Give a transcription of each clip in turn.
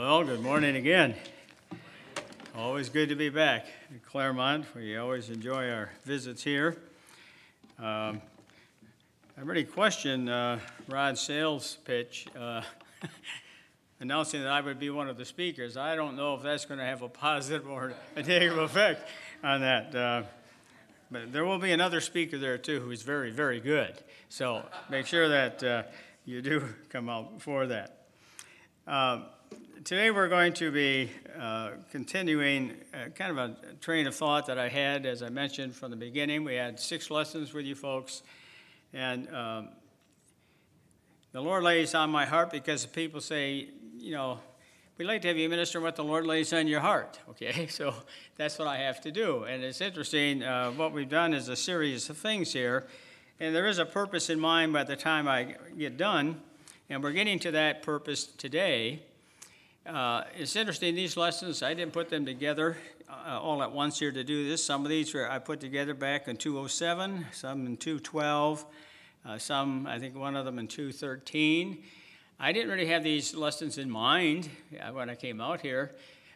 Well, good morning again. Always good to be back in Claremont. We always enjoy our visits here. Um, I really question uh, Rod's sales pitch uh, announcing that I would be one of the speakers. I don't know if that's going to have a positive or a negative effect on that. Uh, but there will be another speaker there too who is very, very good. So make sure that uh, you do come out for that. Um, today we're going to be uh, continuing uh, kind of a train of thought that I had, as I mentioned from the beginning. We had six lessons with you folks, and um, the Lord lays on my heart because people say, you know, we like to have you minister what the Lord lays on your heart. Okay, so that's what I have to do. And it's interesting, uh, what we've done is a series of things here, and there is a purpose in mind by the time I get done, and we're getting to that purpose today. Uh, it's interesting, these lessons, I didn't put them together uh, all at once here to do this. Some of these were I put together back in 207, some in 212, uh, some, I think one of them in 213. I didn't really have these lessons in mind uh, when I came out here.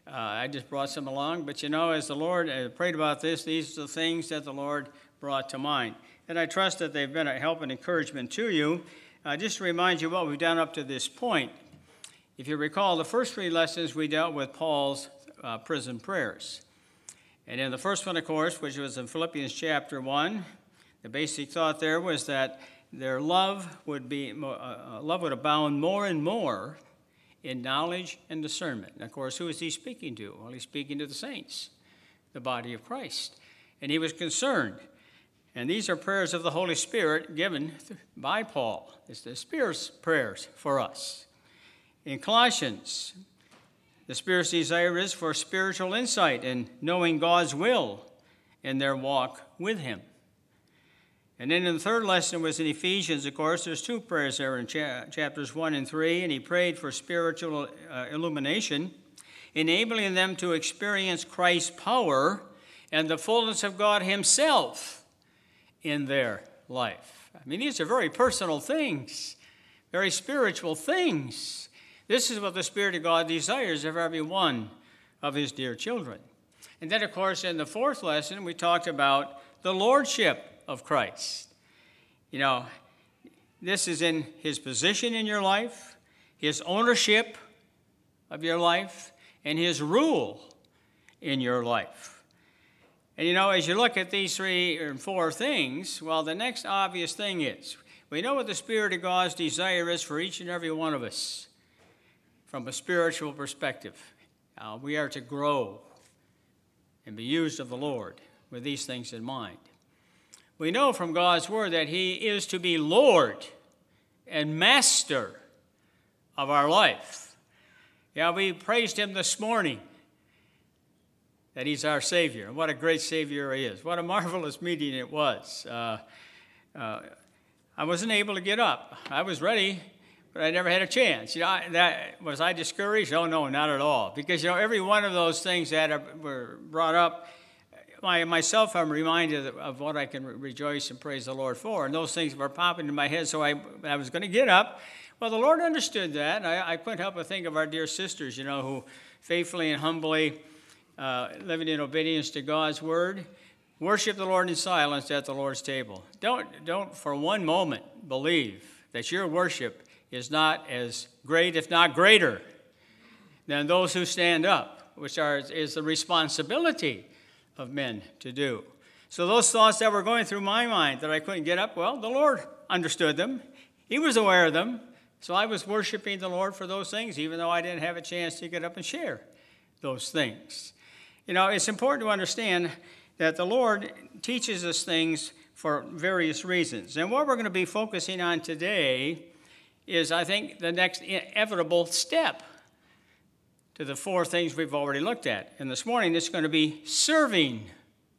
Uh, I just brought some along. But you know, as the Lord I prayed about this, these are the things that the Lord brought to mind. And I trust that they've been a help and encouragement to you. Uh, just to remind you what we've done up to this point. If you recall, the first three lessons we dealt with Paul's uh, prison prayers. And in the first one, of course, which was in Philippians chapter 1, the basic thought there was that their love would, be, uh, uh, love would abound more and more in knowledge and discernment. And of course, who is he speaking to? Well, he's speaking to the saints, the body of Christ. And he was concerned. And these are prayers of the Holy Spirit given by Paul. It's the Spirit's prayers for us. In Colossians, the Spirit's desire is for spiritual insight and knowing God's will in their walk with Him. And then in the third lesson was in Ephesians, of course, there's two prayers there in cha- chapters 1 and 3, and he prayed for spiritual uh, illumination, enabling them to experience Christ's power and the fullness of God Himself in their life. I mean, these are very personal things, very spiritual things. This is what the Spirit of God desires of every one of His dear children. And then, of course, in the fourth lesson, we talked about the Lordship of Christ. You know, this is in His position in your life, His ownership of your life, and His rule in your life. And you know, as you look at these three or four things, well, the next obvious thing is we know what the Spirit of God's desire is for each and every one of us from a spiritual perspective. Uh, we are to grow and be used of the Lord with these things in mind. We know from God's word that He is to be Lord and Master of our life. Yeah, we praised Him this morning that He's our Savior. And What a great Savior He is. What a marvelous meeting it was. Uh, uh, I wasn't able to get up. I was ready but I never had a chance. You know, that was I discouraged? Oh no, not at all. Because you know, every one of those things that are, were brought up, my, myself, I'm reminded of, of what I can re- rejoice and praise the Lord for, and those things were popping in my head. So I, I was going to get up. Well, the Lord understood that, and I, I couldn't help but think of our dear sisters, you know, who faithfully and humbly, uh, living in obedience to God's word, worship the Lord in silence at the Lord's table. Don't, don't for one moment believe that your worship is not as great, if not greater, than those who stand up, which are, is the responsibility of men to do. So, those thoughts that were going through my mind that I couldn't get up, well, the Lord understood them. He was aware of them. So, I was worshiping the Lord for those things, even though I didn't have a chance to get up and share those things. You know, it's important to understand that the Lord teaches us things for various reasons. And what we're going to be focusing on today is, I think, the next inevitable step to the four things we've already looked at. And this morning, it's going to be serving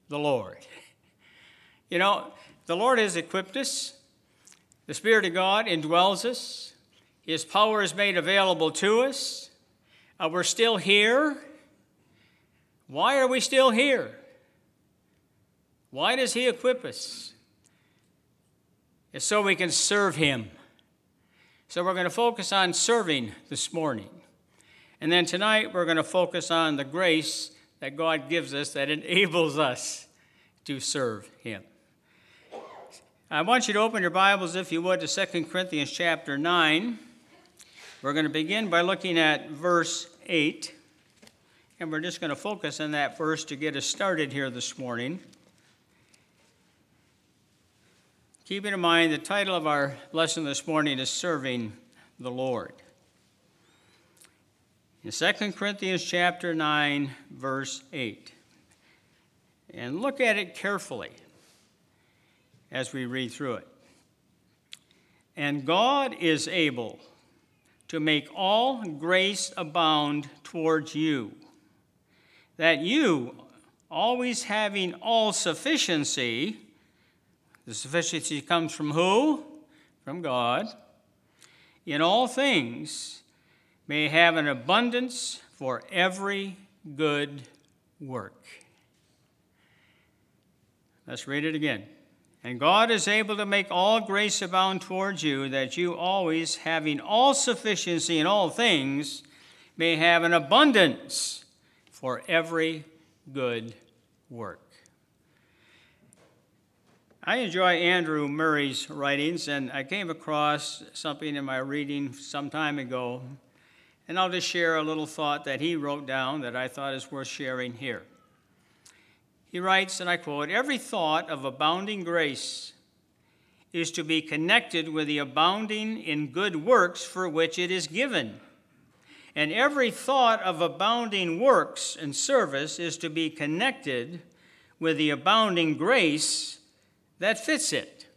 the Lord. You know, the Lord has equipped us, the Spirit of God indwells us, His power is made available to us. Uh, we're still here. Why are we still here? Why does He equip us? It's so we can serve Him. So we're going to focus on serving this morning. And then tonight we're going to focus on the grace that God gives us that enables us to serve Him. I want you to open your Bibles, if you would, to 2 Corinthians chapter 9. We're going to begin by looking at verse 8. And we're just going to focus on that verse to get us started here this morning. Keeping in mind, the title of our lesson this morning is Serving the Lord. In 2 Corinthians chapter 9, verse 8. And look at it carefully as we read through it. And God is able to make all grace abound towards you, that you, always having all sufficiency, the sufficiency comes from who? From God. In all things, may have an abundance for every good work. Let's read it again. And God is able to make all grace abound towards you, that you always, having all sufficiency in all things, may have an abundance for every good work. I enjoy Andrew Murray's writings, and I came across something in my reading some time ago, and I'll just share a little thought that he wrote down that I thought is worth sharing here. He writes, and I quote Every thought of abounding grace is to be connected with the abounding in good works for which it is given. And every thought of abounding works and service is to be connected with the abounding grace that fits it.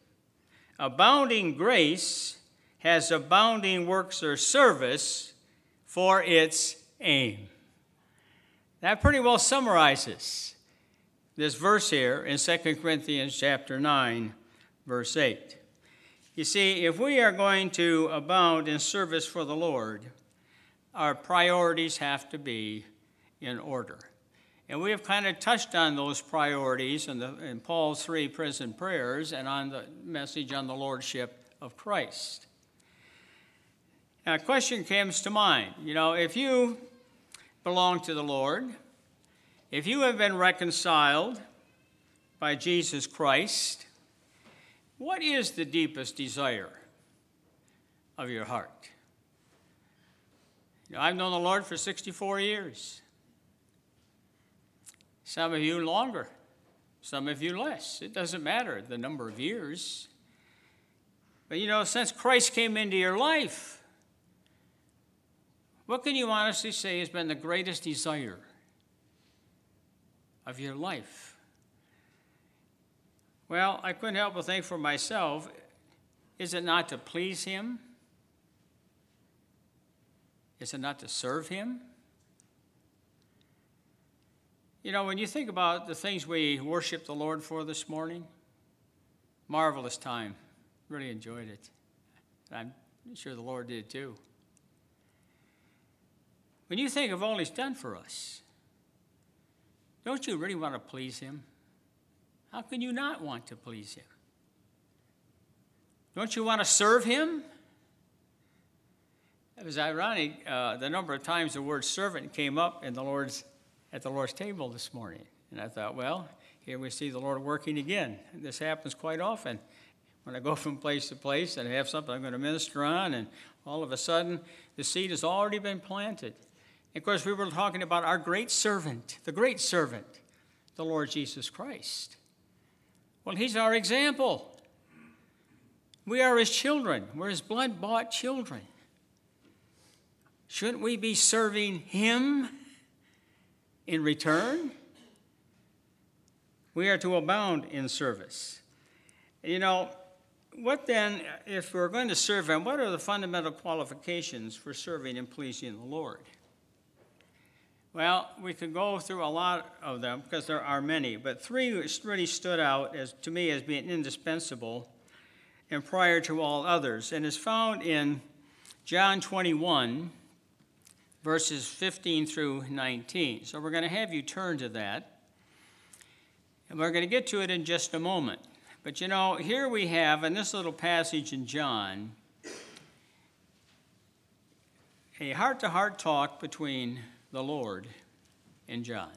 Abounding grace has abounding works or service for its aim. That pretty well summarizes this verse here in 2 Corinthians chapter 9 verse 8. You see, if we are going to abound in service for the Lord, our priorities have to be in order. And we have kind of touched on those priorities in, the, in Paul's three prison prayers and on the message on the Lordship of Christ. Now, a question comes to mind. You know, if you belong to the Lord, if you have been reconciled by Jesus Christ, what is the deepest desire of your heart? You know, I've known the Lord for 64 years. Some of you longer, some of you less. It doesn't matter the number of years. But you know, since Christ came into your life, what can you honestly say has been the greatest desire of your life? Well, I couldn't help but think for myself is it not to please Him? Is it not to serve Him? You know, when you think about the things we worship the Lord for this morning, marvelous time. Really enjoyed it. I'm sure the Lord did too. When you think of all He's done for us, don't you really want to please Him? How can you not want to please Him? Don't you want to serve Him? It was ironic uh, the number of times the word servant came up in the Lord's at the Lord's table this morning. And I thought, well, here we see the Lord working again. This happens quite often. When I go from place to place and I have something I'm going to minister on, and all of a sudden the seed has already been planted. And of course, we were talking about our great servant, the great servant, the Lord Jesus Christ. Well, he's our example. We are his children, we're his blood bought children. Shouldn't we be serving him in return, we are to abound in service. You know, what then, if we're going to serve Him, what are the fundamental qualifications for serving and pleasing the Lord? Well, we could go through a lot of them because there are many, but three really stood out as, to me as being indispensable and prior to all others, and is found in John 21, verses 15 through 19. So we're going to have you turn to that. And we're going to get to it in just a moment. But you know, here we have in this little passage in John, a heart to heart talk between the Lord and John.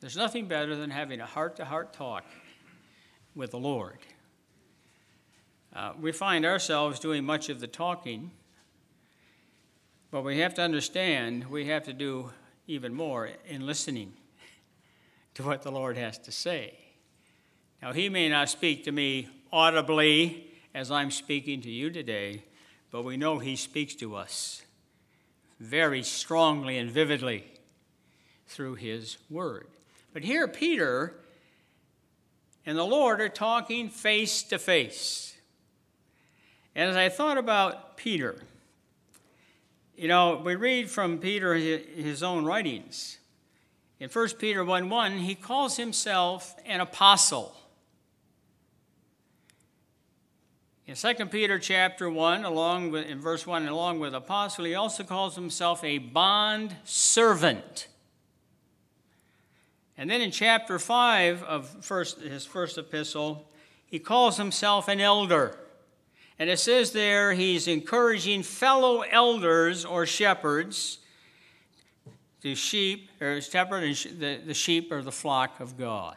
There's nothing better than having a heart to heart talk with the Lord. Uh, we find ourselves doing much of the talking, but we have to understand we have to do even more in listening to what the Lord has to say. Now, He may not speak to me audibly as I'm speaking to you today, but we know He speaks to us very strongly and vividly through His Word. But here, Peter and the Lord are talking face to face. And as I thought about Peter, you know, we read from Peter his own writings. In 1 Peter 1 1, he calls himself an apostle. In 2 Peter chapter 1, along with, in verse 1, along with apostle, he also calls himself a bond servant. And then in chapter 5 of first, his first epistle, he calls himself an elder. And it says there he's encouraging fellow elders or shepherds, the sheep, or shepherd and the, the sheep or the flock of God.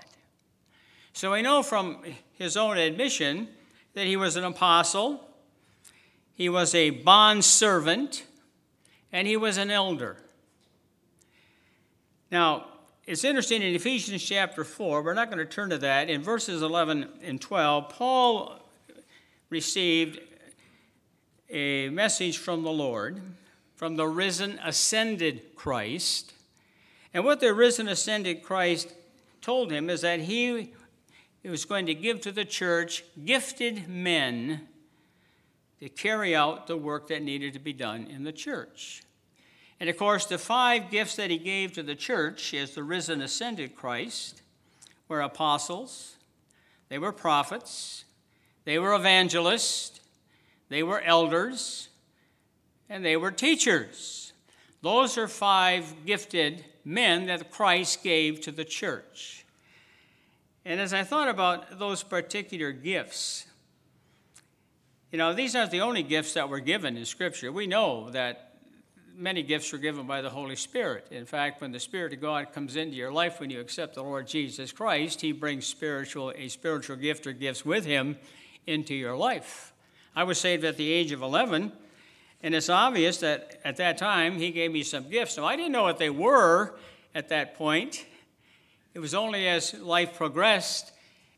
So we know from his own admission that he was an apostle, he was a bond servant, and he was an elder. Now, it's interesting in Ephesians chapter 4, we're not going to turn to that. In verses 11 and 12, Paul received a message from the Lord, from the risen, ascended Christ. And what the risen, ascended Christ told him is that he was going to give to the church gifted men to carry out the work that needed to be done in the church. And of course, the five gifts that he gave to the church as the risen, ascended Christ were apostles, they were prophets, they were evangelists, they were elders, and they were teachers. Those are five gifted men that Christ gave to the church. And as I thought about those particular gifts, you know, these aren't the only gifts that were given in Scripture. We know that many gifts were given by the Holy Spirit. In fact, when the Spirit of God comes into your life when you accept the Lord Jesus Christ, He brings spiritual a spiritual gift or gifts with Him into your life. I was saved at the age of 11, and it's obvious that at that time He gave me some gifts. Now I didn't know what they were at that point. It was only as life progressed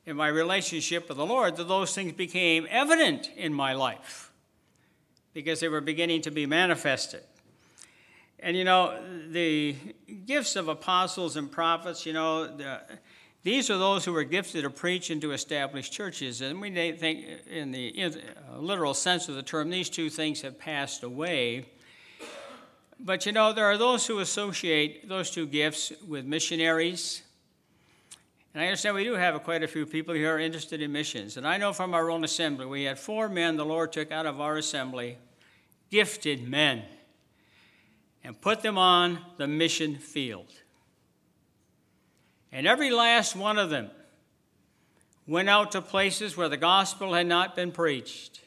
in my relationship with the Lord that those things became evident in my life because they were beginning to be manifested. And you know, the gifts of apostles and prophets, you know, the, these are those who were gifted to preach and to establish churches. And we think, in the uh, literal sense of the term, these two things have passed away. But you know, there are those who associate those two gifts with missionaries and I understand we do have quite a few people here interested in missions. And I know from our own assembly, we had four men the Lord took out of our assembly, gifted men, and put them on the mission field. And every last one of them went out to places where the gospel had not been preached.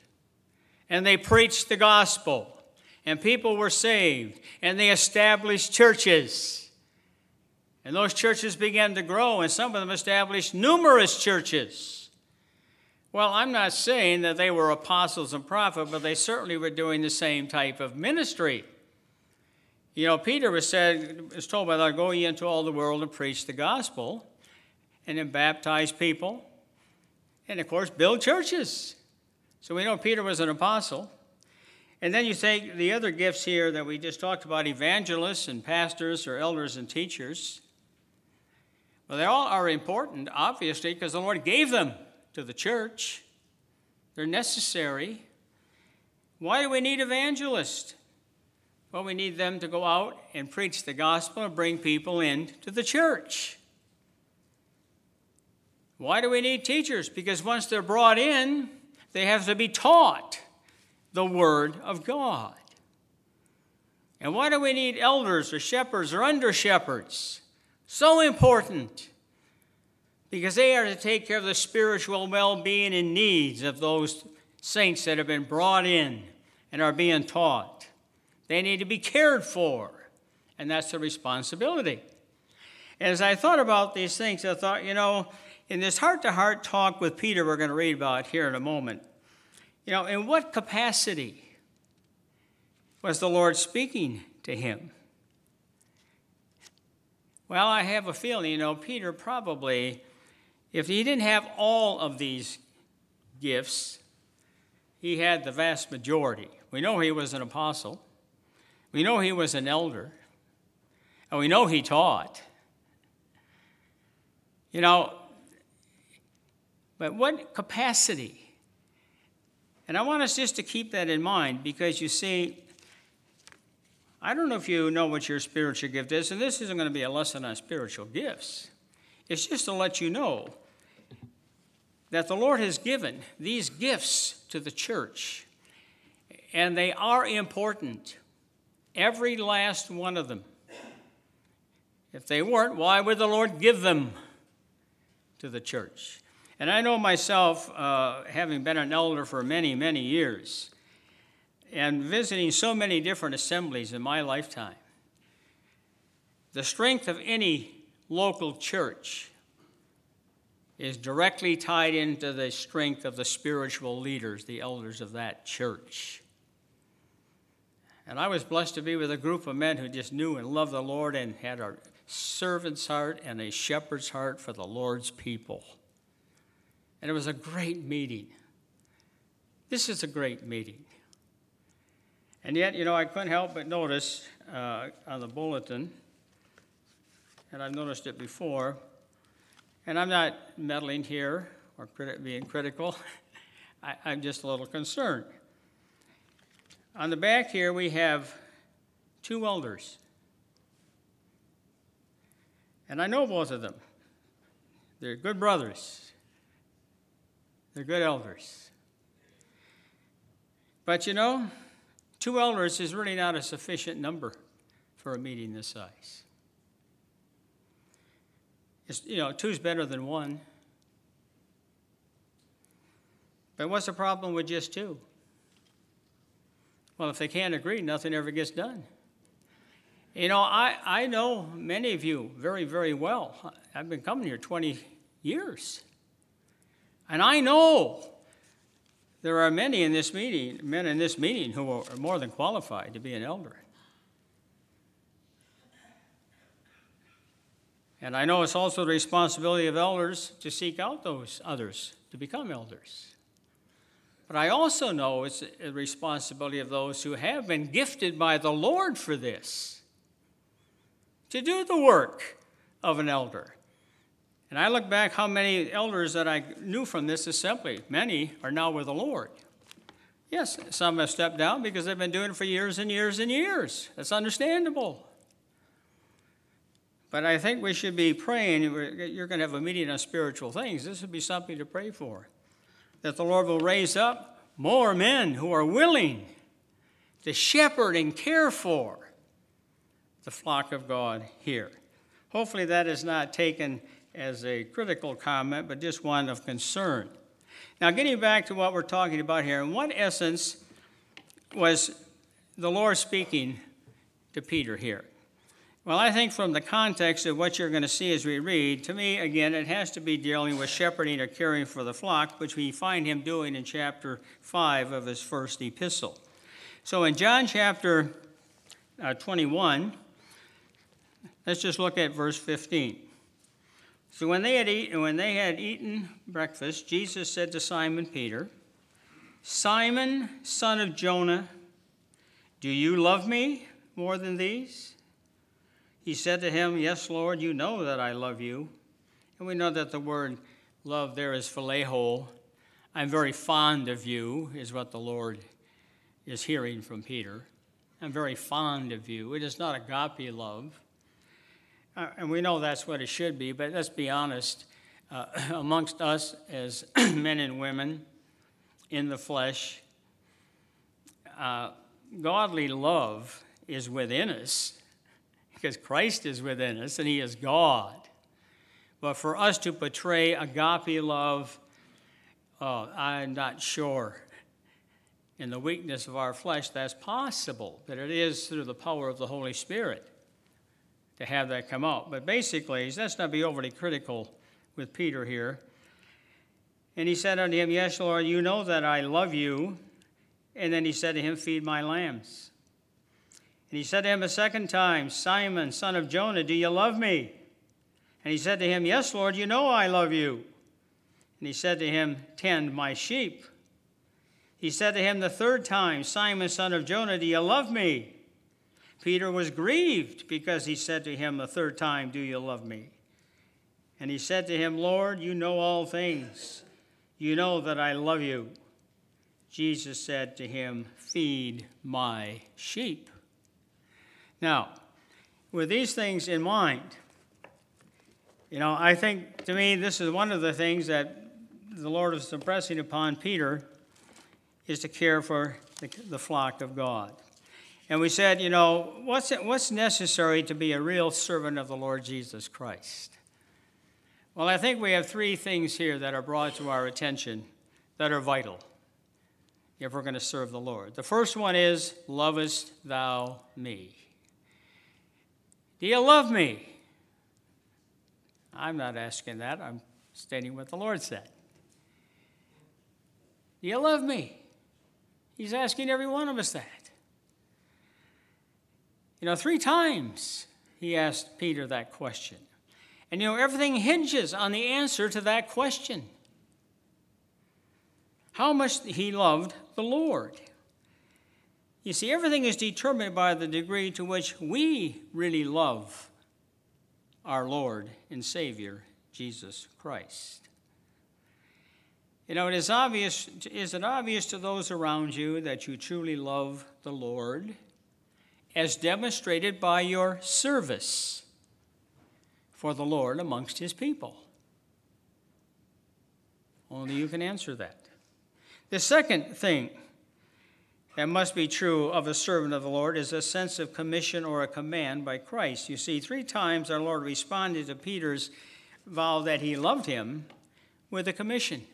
And they preached the gospel, and people were saved, and they established churches. And those churches began to grow, and some of them established numerous churches. Well, I'm not saying that they were apostles and prophets, but they certainly were doing the same type of ministry. You know, Peter was said was told by Lord, "Go ye into all the world and preach the gospel, and then baptize people, and of course build churches." So we know Peter was an apostle. And then you take the other gifts here that we just talked about evangelists and pastors or elders and teachers. Well, they all are important, obviously, because the Lord gave them to the church. They're necessary. Why do we need evangelists? Well, we need them to go out and preach the gospel and bring people into the church. Why do we need teachers? Because once they're brought in, they have to be taught the Word of God. And why do we need elders or shepherds or under shepherds? So important because they are to take care of the spiritual well being and needs of those saints that have been brought in and are being taught They need to be cared for, and that's the responsibility. As I thought about these things, I thought, you know, in this heart to heart talk with Peter, we're going to read about here in a moment, you know, in what capacity was the Lord speaking to him? Well, I have a feeling, you know, Peter probably, if he didn't have all of these gifts, he had the vast majority. We know he was an apostle, we know he was an elder, and we know he taught. You know, but what capacity? And I want us just to keep that in mind because you see, I don't know if you know what your spiritual gift is, and this isn't going to be a lesson on spiritual gifts. It's just to let you know that the Lord has given these gifts to the church, and they are important. Every last one of them. If they weren't, why would the Lord give them to the church? And I know myself, uh, having been an elder for many, many years, and visiting so many different assemblies in my lifetime, the strength of any local church is directly tied into the strength of the spiritual leaders, the elders of that church. And I was blessed to be with a group of men who just knew and loved the Lord and had a servant's heart and a shepherd's heart for the Lord's people. And it was a great meeting. This is a great meeting. And yet, you know, I couldn't help but notice uh, on the bulletin, and I've noticed it before, and I'm not meddling here or being critical, I, I'm just a little concerned. On the back here, we have two elders. And I know both of them. They're good brothers, they're good elders. But you know, two elders is really not a sufficient number for a meeting this size. It's, you know, two's better than one. But what's the problem with just two? Well, if they can't agree, nothing ever gets done. You know, I, I know many of you very, very well. I've been coming here 20 years. And I know there are many in this meeting, men in this meeting, who are more than qualified to be an elder. And I know it's also the responsibility of elders to seek out those others to become elders. But I also know it's a responsibility of those who have been gifted by the Lord for this to do the work of an elder. And I look back how many elders that I knew from this assembly, many are now with the Lord. Yes, some have stepped down because they've been doing it for years and years and years. That's understandable. But I think we should be praying. You're going to have a meeting on spiritual things. This would be something to pray for that the Lord will raise up more men who are willing to shepherd and care for the flock of God here. Hopefully, that is not taken as a critical comment, but just one of concern. Now, getting back to what we're talking about here, in what essence was the Lord speaking to Peter here? Well, I think from the context of what you're going to see as we read, to me, again, it has to be dealing with shepherding or caring for the flock, which we find him doing in chapter 5 of his first epistle. So in John chapter uh, 21, let's just look at verse 15. So when they had eaten, when they had eaten breakfast, Jesus said to Simon Peter, "Simon, son of Jonah, do you love me more than these?" He said to him, Yes, Lord, you know that I love you. And we know that the word love there is phileo. I'm very fond of you, is what the Lord is hearing from Peter. I'm very fond of you. It is not agape love. Uh, and we know that's what it should be, but let's be honest. Uh, amongst us as men and women in the flesh, uh, godly love is within us because Christ is within us and He is God. But for us to portray agape love, oh, I'm not sure in the weakness of our flesh, that's possible, but it is through the power of the Holy Spirit to have that come out. But basically, let's not be overly critical with Peter here. And he said unto him, Yes, Lord, you know that I love you. And then he said to him, Feed my lambs. And he said to him a second time, Simon, son of Jonah, do you love me? And he said to him, Yes, Lord, you know I love you. And he said to him, Tend my sheep. He said to him the third time, Simon, son of Jonah, do you love me? Peter was grieved because he said to him the third time, Do you love me? And he said to him, Lord, you know all things. You know that I love you. Jesus said to him, Feed my sheep. Now, with these things in mind, you know, I think to me this is one of the things that the Lord is impressing upon Peter is to care for the, the flock of God. And we said, you know, what's, what's necessary to be a real servant of the Lord Jesus Christ? Well, I think we have three things here that are brought to our attention that are vital if we're going to serve the Lord. The first one is, Lovest thou me? Do you love me? I'm not asking that, I'm stating what the Lord said. Do you love me? He's asking every one of us that. You know, three times he asked Peter that question. And you know, everything hinges on the answer to that question how much he loved the Lord. You see, everything is determined by the degree to which we really love our Lord and Savior, Jesus Christ. You know, it is obvious, is it obvious to those around you that you truly love the Lord, as demonstrated by your service for the Lord amongst his people? Only you can answer that. The second thing that must be true of a servant of the Lord is a sense of commission or a command by Christ. You see, three times our Lord responded to Peter's vow that he loved him with a commission.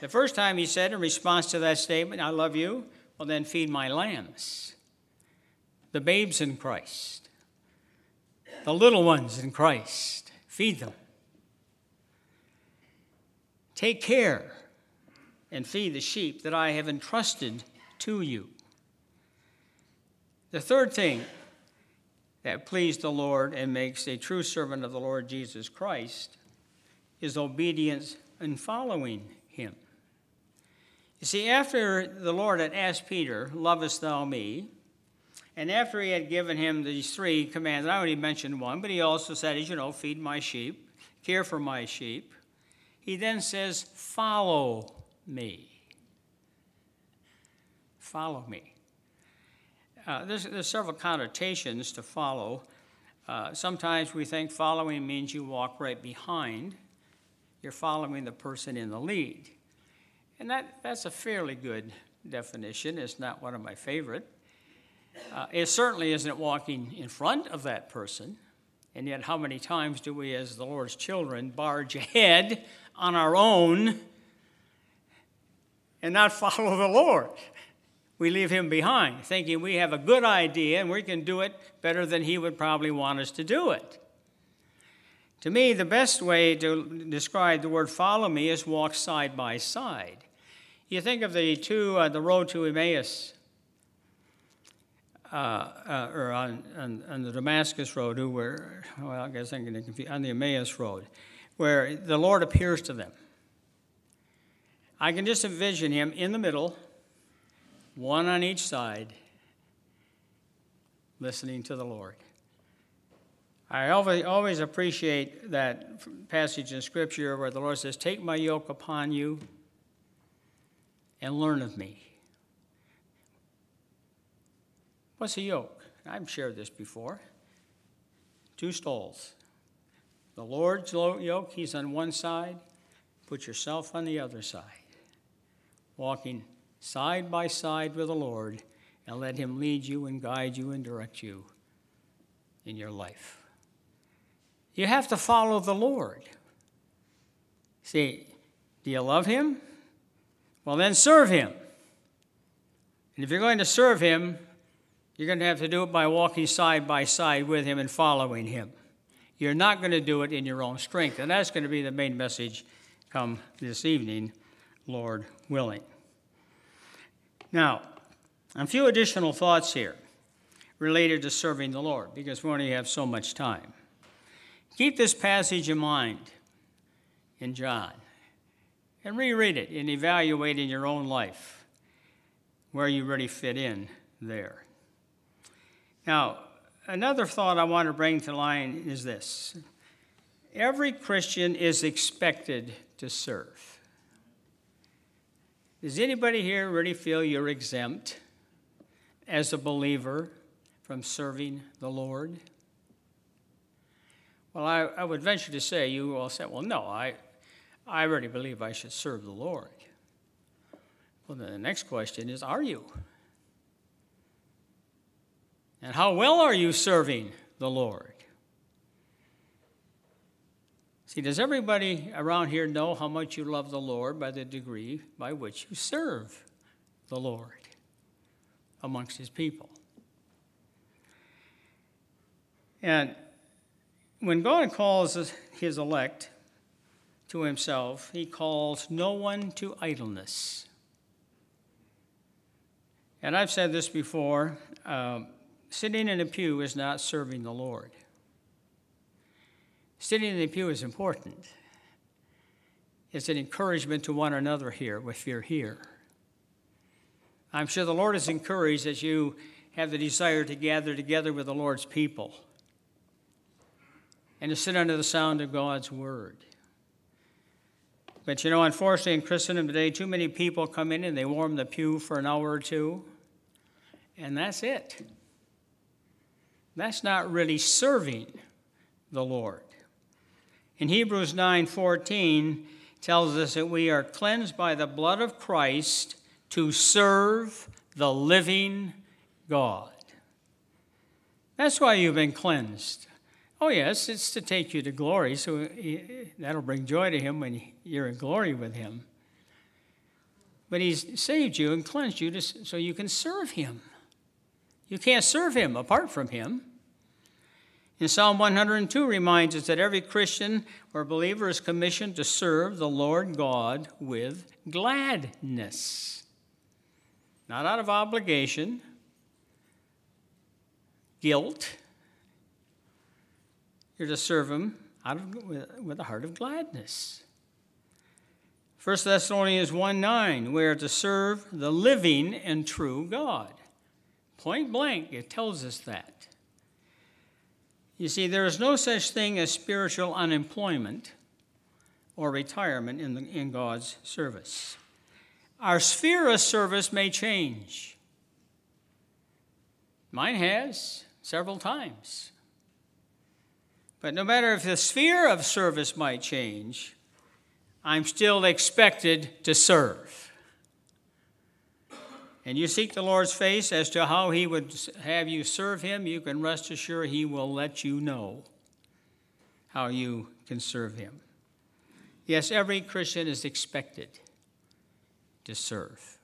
The first time he said, in response to that statement, I love you, well, then feed my lambs, the babes in Christ, the little ones in Christ, feed them. Take care and feed the sheep that I have entrusted to you. The third thing that pleased the Lord and makes a true servant of the Lord Jesus Christ is obedience and following him. You see, after the Lord had asked Peter, Lovest thou me? And after he had given him these three commands, I already mentioned one, but he also said, as you know, feed my sheep, care for my sheep. He then says, Follow me. Follow me. Uh, there's, there's several connotations to follow. Uh, sometimes we think following means you walk right behind. You're following the person in the lead. And that, that's a fairly good definition. It's not one of my favorite. Uh, it certainly isn't walking in front of that person. And yet, how many times do we, as the Lord's children, barge ahead on our own and not follow the Lord? We leave Him behind, thinking we have a good idea and we can do it better than He would probably want us to do it. To me, the best way to describe the word follow me is walk side by side. You think of the two, uh, the road to Emmaus, uh, uh, or on, on, on, the Damascus road, who were, well, I guess I'm getting confused, on the Emmaus road, where the Lord appears to them. I can just envision him in the middle, one on each side, listening to the Lord. I always, appreciate that passage in Scripture where the Lord says, Take my yoke upon you and learn of me. What's a yoke? I've shared this before. Two stalls. The Lord's yoke, He's on one side, put yourself on the other side. Walking side by side with the Lord and let Him lead you and guide you and direct you in your life. You have to follow the Lord. See, do you love Him? Well, then serve him. And if you're going to serve him, you're going to have to do it by walking side by side with him and following him. You're not going to do it in your own strength. And that's going to be the main message come this evening, Lord willing. Now, a few additional thoughts here related to serving the Lord because we only have so much time. Keep this passage in mind in John and reread it and evaluate in your own life where you really fit in there. Now, another thought I want to bring to line is this every Christian is expected to serve. Does anybody here really feel you're exempt as a believer from serving the Lord? Well, I, I would venture to say you all said, well, no, I, I really believe I should serve the Lord. Well, then the next question is, are you? And how well are you serving the Lord? See, does everybody around here know how much you love the Lord by the degree by which you serve the Lord amongst his people? And when God calls his elect to himself, he calls no one to idleness. And I've said this before um, sitting in a pew is not serving the Lord. Sitting in the pew is important. It's an encouragement to one another here if you're here. I'm sure the Lord is encouraged that you have the desire to gather together with the Lord's people and to sit under the sound of God's word. But you know, unfortunately, in Christendom today, too many people come in and they warm the pew for an hour or two, and that's it. That's not really serving the Lord. In Hebrews 9:14 tells us that we are cleansed by the blood of Christ to serve the living God. That's why you've been cleansed. Oh, yes, it's to take you to glory, so that'll bring joy to Him when you're in glory with Him. But He's saved you and cleansed you to, so you can serve Him. You can't serve Him apart from Him. In Psalm 102 reminds us that every Christian or believer is commissioned to serve the Lord God with gladness. Not out of obligation, guilt, you're to serve Him out of, with, with a heart of gladness. 1 Thessalonians 1 9, we are to serve the living and true God. Point blank, it tells us that. You see, there is no such thing as spiritual unemployment or retirement in, the, in God's service. Our sphere of service may change. Mine has several times. But no matter if the sphere of service might change, I'm still expected to serve. And you seek the Lord's face as to how He would have you serve Him, you can rest assured He will let you know how you can serve Him. Yes, every Christian is expected to serve.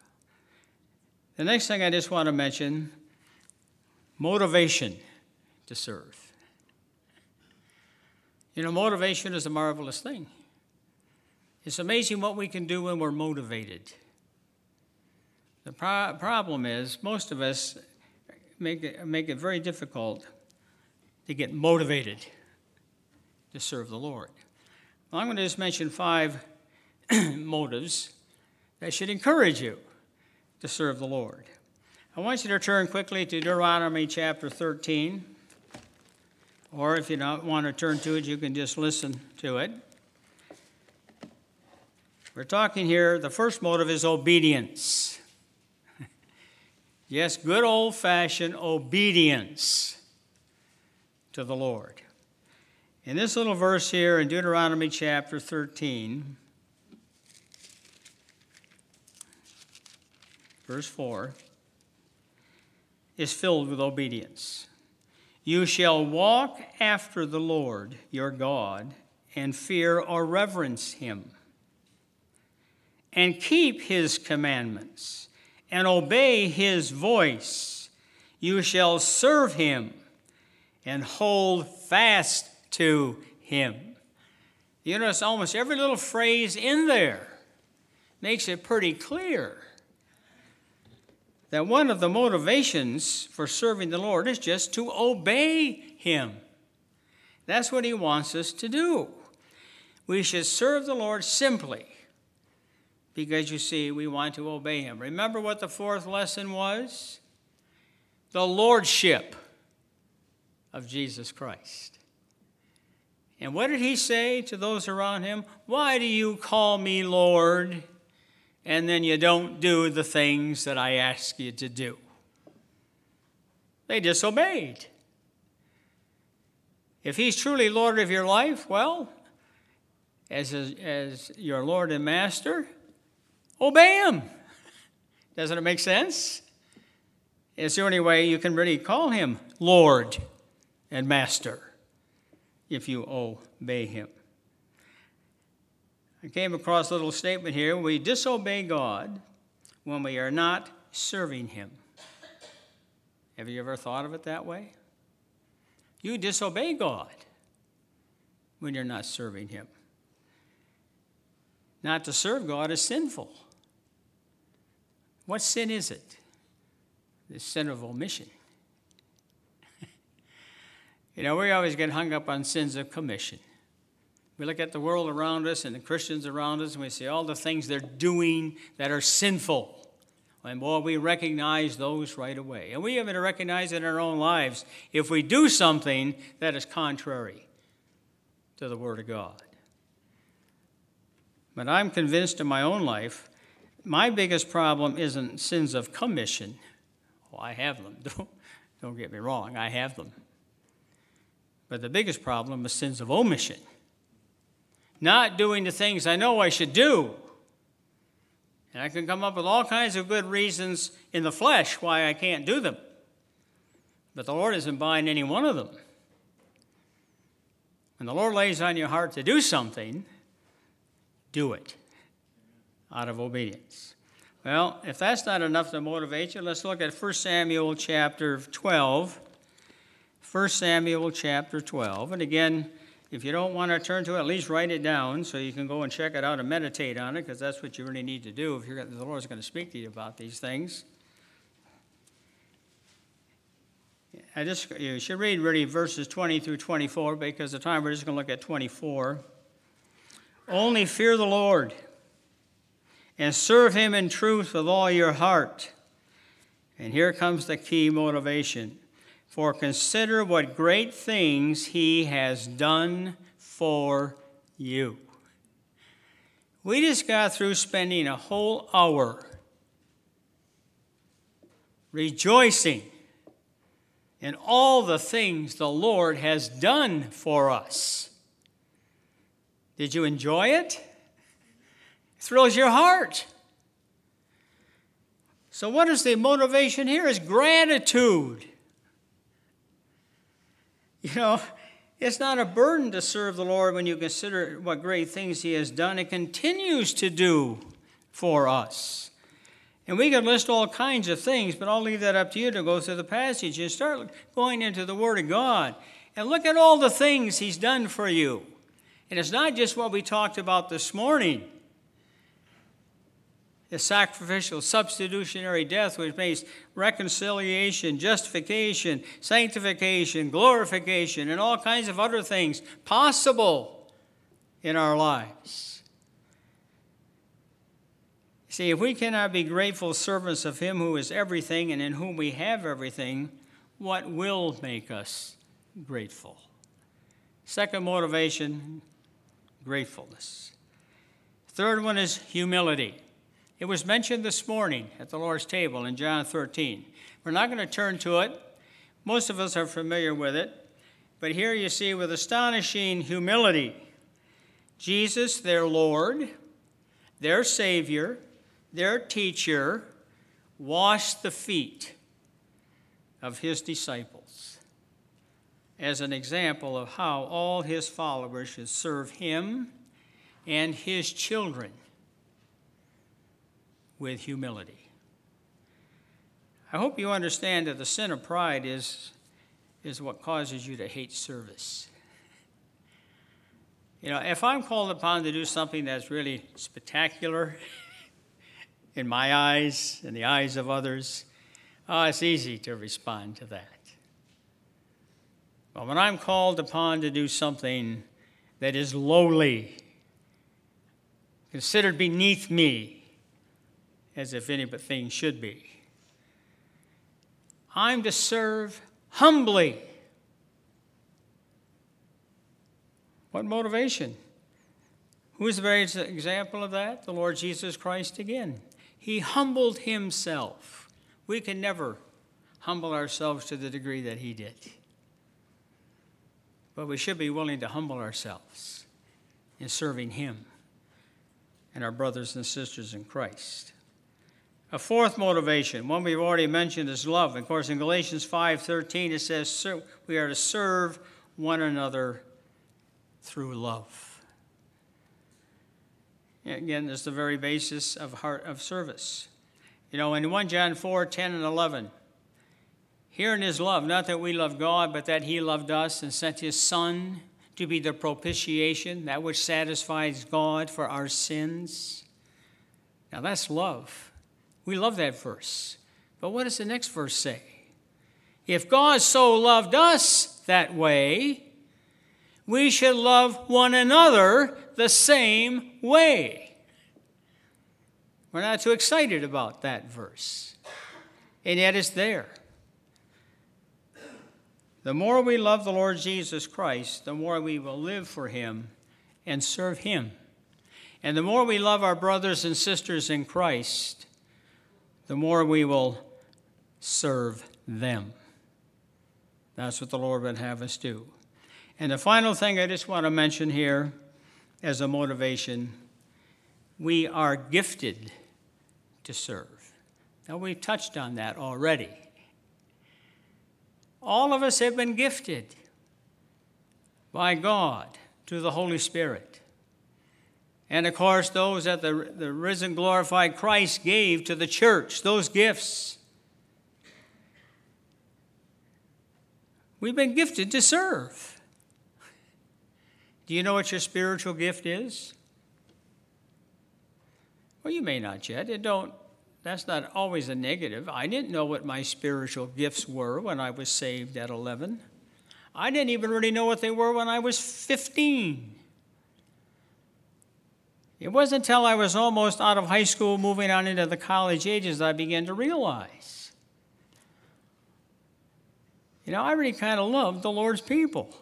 The next thing I just want to mention motivation to serve. You know, motivation is a marvelous thing. It's amazing what we can do when we're motivated. The pro- problem is, most of us make it, make it very difficult to get motivated to serve the Lord. Well, I'm going to just mention five motives that should encourage you to serve the Lord. I want you to turn quickly to Deuteronomy chapter 13. Or if you don't want to turn to it, you can just listen to it. We're talking here, the first motive is obedience. Yes, good old fashioned obedience to the Lord. In this little verse here in Deuteronomy chapter 13, verse 4, is filled with obedience. You shall walk after the Lord your God and fear or reverence him, and keep his commandments and obey his voice. You shall serve him and hold fast to him. You notice almost every little phrase in there makes it pretty clear that one of the motivations for serving the Lord is just to obey him. That's what he wants us to do. We should serve the Lord simply because you see, we want to obey him. Remember what the fourth lesson was? The lordship of Jesus Christ. And what did he say to those around him? Why do you call me Lord? And then you don't do the things that I ask you to do. They disobeyed. If he's truly Lord of your life, well, as, as your Lord and Master, Obey him. Doesn't it make sense? Is the only way you can really call him Lord and Master if you obey him. I came across a little statement here. We disobey God when we are not serving him. Have you ever thought of it that way? You disobey God when you're not serving him. Not to serve God is sinful. What sin is it? The sin of omission. you know, we always get hung up on sins of commission. We look at the world around us and the Christians around us, and we see all the things they're doing that are sinful. And boy, we recognize those right away. And we even recognize in our own lives if we do something that is contrary to the Word of God. But I'm convinced in my own life my biggest problem isn't sins of commission. Oh, I have them. Don't, don't get me wrong, I have them. But the biggest problem is sins of omission. Not doing the things I know I should do. And I can come up with all kinds of good reasons in the flesh why I can't do them. But the Lord isn't buying any one of them. When the Lord lays on your heart to do something, do it out of obedience. Well, if that's not enough to motivate you, let's look at 1 Samuel chapter 12. 1 Samuel chapter 12. And again, if you don't want to turn to it, at least write it down so you can go and check it out and meditate on it, because that's what you really need to do if you're, the Lord's going to speak to you about these things. I just you should read really verses 20 through 24 because the time we're just going to look at 24. Only fear the Lord and serve Him in truth with all your heart. And here comes the key motivation. For consider what great things He has done for you. We just got through spending a whole hour rejoicing in all the things the Lord has done for us. Did you enjoy it? Thrills your heart. So, what is the motivation here? Is gratitude. You know, it's not a burden to serve the Lord when you consider what great things He has done and continues to do for us. And we could list all kinds of things, but I'll leave that up to you to go through the passage and start going into the Word of God and look at all the things He's done for you. And it's not just what we talked about this morning the sacrificial substitutionary death which makes reconciliation, justification, sanctification, glorification, and all kinds of other things possible in our lives. See, if we cannot be grateful servants of Him who is everything and in whom we have everything, what will make us grateful? Second motivation gratefulness. Third one is humility. It was mentioned this morning at the Lord's table in John 13. We're not going to turn to it. Most of us are familiar with it. But here you see, with astonishing humility, Jesus, their Lord, their Savior, their teacher, washed the feet of his disciples as an example of how all his followers should serve him and his children with humility. I hope you understand that the sin of pride is, is what causes you to hate service. You know, if I'm called upon to do something that's really spectacular in my eyes, in the eyes of others, oh, it's easy to respond to that. But when I'm called upon to do something that is lowly, considered beneath me, as if anything should be, I'm to serve humbly What motivation? Who's the very example of that? The Lord Jesus Christ again. He humbled himself. We can never humble ourselves to the degree that he did. But we should be willing to humble ourselves in serving him and our brothers and sisters in Christ. A fourth motivation, one we've already mentioned, is love. Of course, in Galatians 5:13 it says we are to serve one another through love. Again, is the very basis of heart of service. You know, in 1 John 4 10 and 11, herein is love, not that we love God, but that He loved us and sent His Son to be the propitiation, that which satisfies God for our sins. Now that's love. We love that verse. But what does the next verse say? If God so loved us that way, we should love one another the same way. We're not too excited about that verse, and yet it's there. The more we love the Lord Jesus Christ, the more we will live for him and serve him. And the more we love our brothers and sisters in Christ, the more we will serve them. That's what the Lord would have us do. And the final thing I just want to mention here as a motivation we are gifted to serve. Now, we've touched on that already. All of us have been gifted by God to the Holy Spirit. And of course, those that the, the risen, glorified Christ gave to the church, those gifts. We've been gifted to serve. Do you know what your spiritual gift is? Well, you may not yet. It don't that's not always a negative. I didn't know what my spiritual gifts were when I was saved at 11. I didn't even really know what they were when I was 15. It wasn't until I was almost out of high school, moving on into the college ages, that I began to realize. You know, I really kind of loved the Lord's people.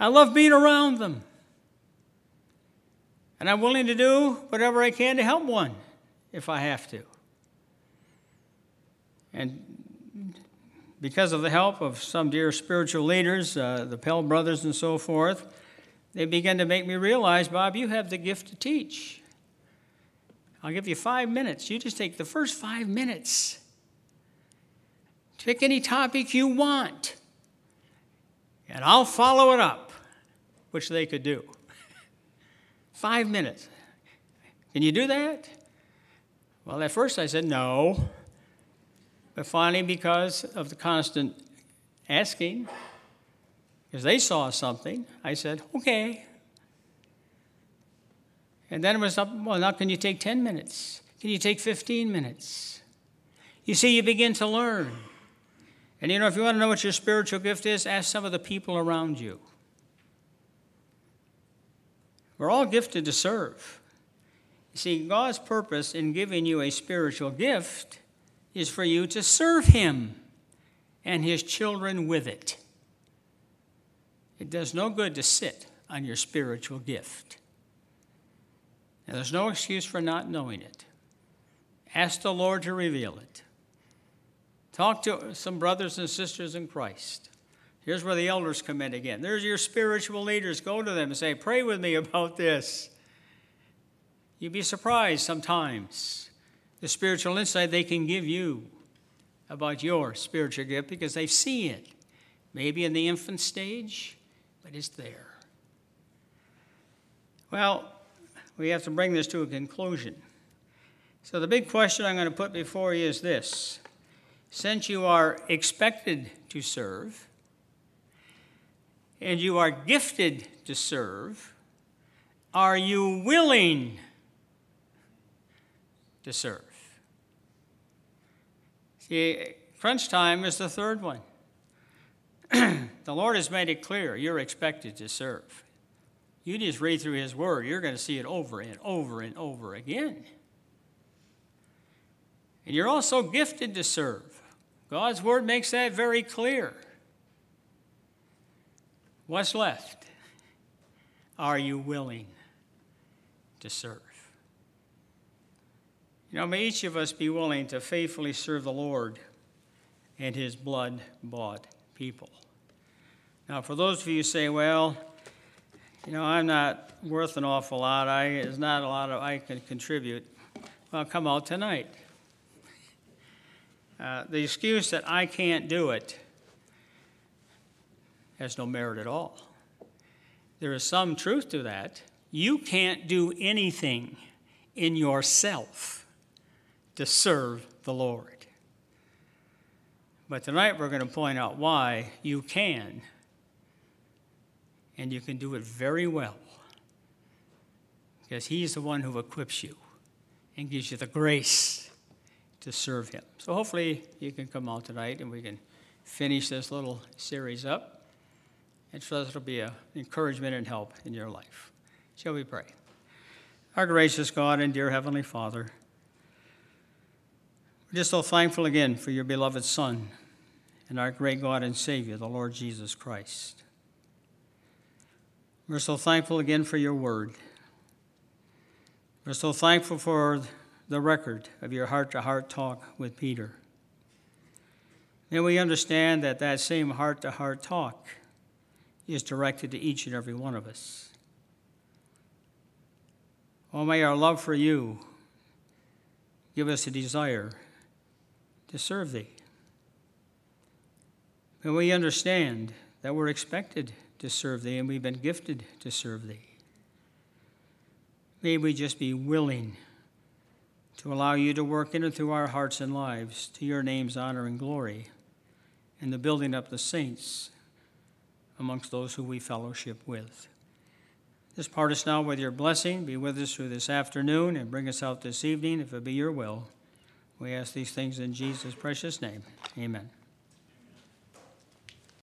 I love being around them. And I'm willing to do whatever I can to help one if I have to. And because of the help of some dear spiritual leaders, uh, the Pell brothers and so forth, they began to make me realize Bob, you have the gift to teach. I'll give you five minutes. You just take the first five minutes. Pick any topic you want, and I'll follow it up which they could do. Five minutes. Can you do that? Well, at first I said no. But finally, because of the constant asking, because they saw something, I said, okay. And then it was up, well, now can you take 10 minutes? Can you take 15 minutes? You see, you begin to learn. And you know, if you want to know what your spiritual gift is, ask some of the people around you. We're all gifted to serve. You see, God's purpose in giving you a spiritual gift is for you to serve Him and His children with it. It does no good to sit on your spiritual gift. Now, there's no excuse for not knowing it. Ask the Lord to reveal it. Talk to some brothers and sisters in Christ. Here's where the elders come in again. There's your spiritual leaders. Go to them and say, Pray with me about this. You'd be surprised sometimes the spiritual insight they can give you about your spiritual gift because they see it. Maybe in the infant stage, but it's there. Well, we have to bring this to a conclusion. So, the big question I'm going to put before you is this Since you are expected to serve, and you are gifted to serve, are you willing to serve? See, crunch time is the third one. the Lord has made it clear you're expected to serve. You just read through His Word, you're going to see it over and over and over again. And you're also gifted to serve. God's Word makes that very clear. What's left? Are you willing to serve? You know, may each of us be willing to faithfully serve the Lord and His blood bought people. Now, for those of you who say, well, you know, I'm not worth an awful lot, I, there's not a lot of I can contribute, well, come out tonight. Uh, the excuse that I can't do it has no merit at all. There is some truth to that. You can't do anything in yourself to serve the Lord. But tonight we're going to point out why you can, and you can do it very well. Because He's the one who equips you and gives you the grace to serve Him. So hopefully you can come out tonight and we can finish this little series up. And so it'll be an encouragement and help in your life. Shall we pray? Our gracious God and dear Heavenly Father, we're just so thankful again for your beloved Son and our great God and Savior, the Lord Jesus Christ. We're so thankful again for your word. We're so thankful for the record of your heart to heart talk with Peter. And we understand that that same heart to heart talk is directed to each and every one of us. Oh, may our love for you give us a desire to serve thee. May we understand that we're expected to serve thee and we've been gifted to serve thee. May we just be willing to allow you to work in and through our hearts and lives to your name's honor and glory and the building up the saints amongst those who we fellowship with. Just part us now with your blessing. Be with us through this afternoon and bring us out this evening if it be your will. We ask these things in Jesus' precious name. Amen.